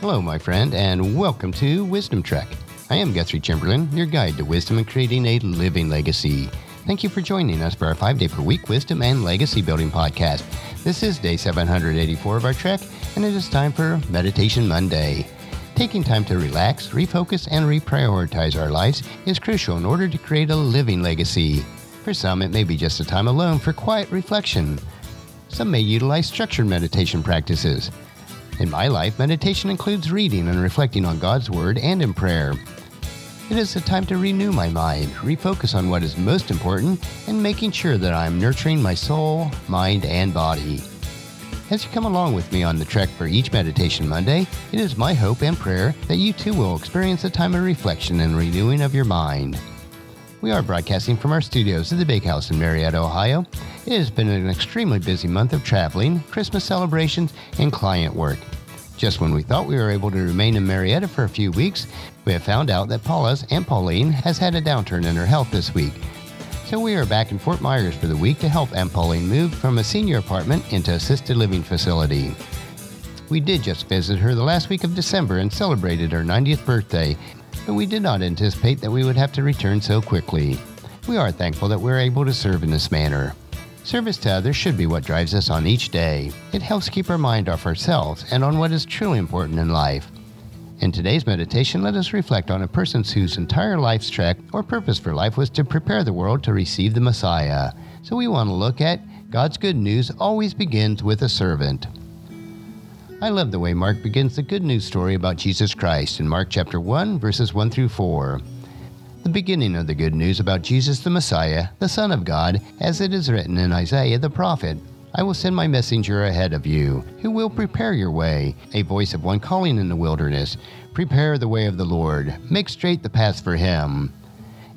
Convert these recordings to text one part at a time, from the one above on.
Hello, my friend, and welcome to Wisdom Trek. I am Guthrie Chamberlain, your guide to wisdom and creating a living legacy. Thank you for joining us for our five day per week wisdom and legacy building podcast. This is day 784 of our trek, and it is time for Meditation Monday. Taking time to relax, refocus, and reprioritize our lives is crucial in order to create a living legacy. For some, it may be just a time alone for quiet reflection. Some may utilize structured meditation practices. In my life, meditation includes reading and reflecting on God's Word and in prayer. It is a time to renew my mind, refocus on what is most important, and making sure that I am nurturing my soul, mind, and body. As you come along with me on the trek for each Meditation Monday, it is my hope and prayer that you too will experience a time of reflection and renewing of your mind. We are broadcasting from our studios at the Big House in Marietta, Ohio. It has been an extremely busy month of traveling, Christmas celebrations, and client work. Just when we thought we were able to remain in Marietta for a few weeks, we have found out that Paula's Aunt Pauline has had a downturn in her health this week. So we are back in Fort Myers for the week to help Aunt Pauline move from a senior apartment into assisted living facility. We did just visit her the last week of December and celebrated her 90th birthday, but we did not anticipate that we would have to return so quickly. We are thankful that we're able to serve in this manner. Service to others should be what drives us on each day. It helps keep our mind off ourselves and on what is truly important in life. In today's meditation, let us reflect on a person whose entire life's trek or purpose for life was to prepare the world to receive the Messiah. So we want to look at God's good news always begins with a servant. I love the way Mark begins the good news story about Jesus Christ in Mark chapter 1, verses 1 through 4. The beginning of the good news about Jesus the Messiah, the Son of God, as it is written in Isaiah the prophet. I will send my messenger ahead of you, who will prepare your way, a voice of one calling in the wilderness, Prepare the way of the Lord, make straight the path for him.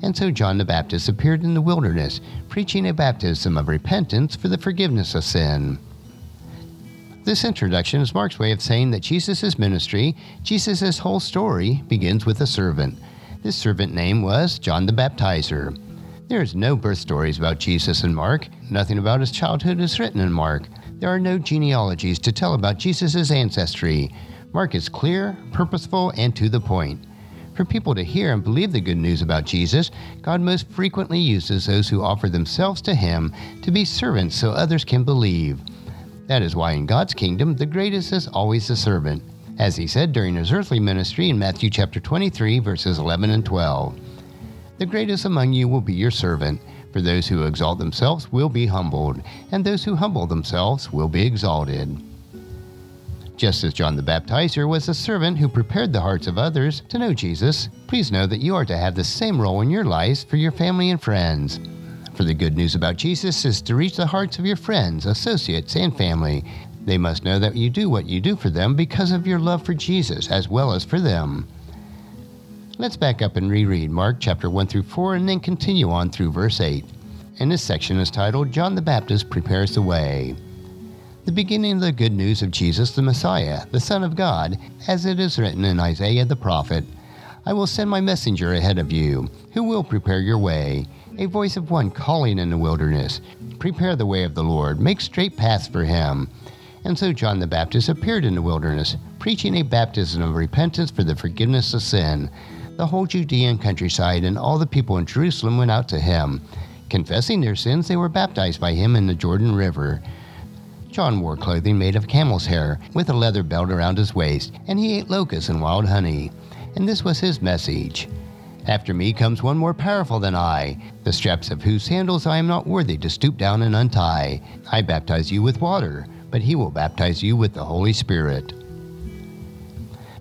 And so John the Baptist appeared in the wilderness, preaching a baptism of repentance for the forgiveness of sin. This introduction is Mark's way of saying that Jesus' ministry, Jesus' whole story, begins with a servant. This servant name was John the Baptizer. There is no birth stories about Jesus in Mark. Nothing about his childhood is written in Mark. There are no genealogies to tell about Jesus' ancestry. Mark is clear, purposeful, and to the point. For people to hear and believe the good news about Jesus, God most frequently uses those who offer themselves to Him to be servants so others can believe. That is why in God's kingdom, the greatest is always the servant, as he said during his earthly ministry in Matthew chapter 23, verses 11 and 12. The greatest among you will be your servant, for those who exalt themselves will be humbled, and those who humble themselves will be exalted. Just as John the Baptizer was a servant who prepared the hearts of others to know Jesus, please know that you are to have the same role in your lives for your family and friends. For the good news about Jesus is to reach the hearts of your friends, associates, and family. They must know that you do what you do for them because of your love for Jesus as well as for them. Let's back up and reread Mark chapter 1 through 4 and then continue on through verse 8. And this section is titled John the Baptist Prepares the Way. The beginning of the good news of Jesus the Messiah, the Son of God, as it is written in Isaiah the prophet I will send my messenger ahead of you, who will prepare your way a voice of one calling in the wilderness, Prepare the way of the Lord, make straight paths for him. And so John the Baptist appeared in the wilderness, preaching a baptism of repentance for the forgiveness of sin. The whole Judean countryside and all the people in Jerusalem went out to him. Confessing their sins, they were baptized by him in the Jordan River. John wore clothing made of camel's hair, with a leather belt around his waist, and he ate locusts and wild honey. And this was his message. After me comes one more powerful than I, the straps of whose sandals I am not worthy to stoop down and untie. I baptize you with water, but he will baptize you with the Holy Spirit.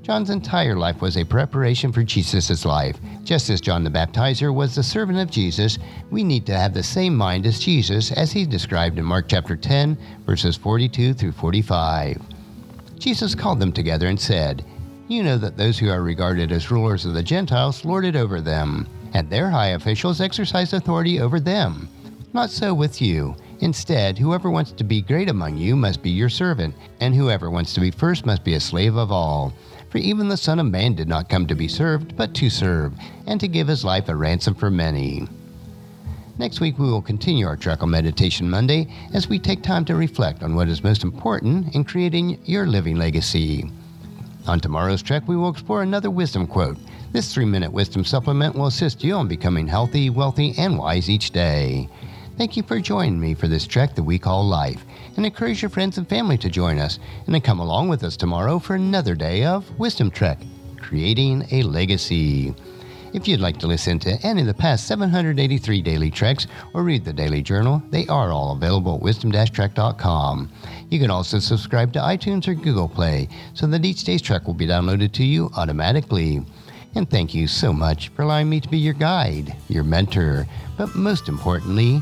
John's entire life was a preparation for Jesus' life. Just as John the Baptizer was the servant of Jesus, we need to have the same mind as Jesus as he described in Mark chapter 10, verses 42 through 45. Jesus called them together and said, you know that those who are regarded as rulers of the Gentiles lord it over them, and their high officials exercise authority over them. Not so with you. Instead, whoever wants to be great among you must be your servant, and whoever wants to be first must be a slave of all. For even the Son of Man did not come to be served, but to serve, and to give his life a ransom for many. Next week, we will continue our Trek on Meditation Monday as we take time to reflect on what is most important in creating your living legacy. On tomorrow's trek, we will explore another wisdom quote. This three minute wisdom supplement will assist you in becoming healthy, wealthy, and wise each day. Thank you for joining me for this trek that we call life, and encourage your friends and family to join us, and then come along with us tomorrow for another day of Wisdom Trek, creating a legacy. If you'd like to listen to any of the past 783 daily treks or read the daily journal, they are all available at wisdom-trek.com. You can also subscribe to iTunes or Google Play so that each day's trek will be downloaded to you automatically. And thank you so much for allowing me to be your guide, your mentor, but most importantly,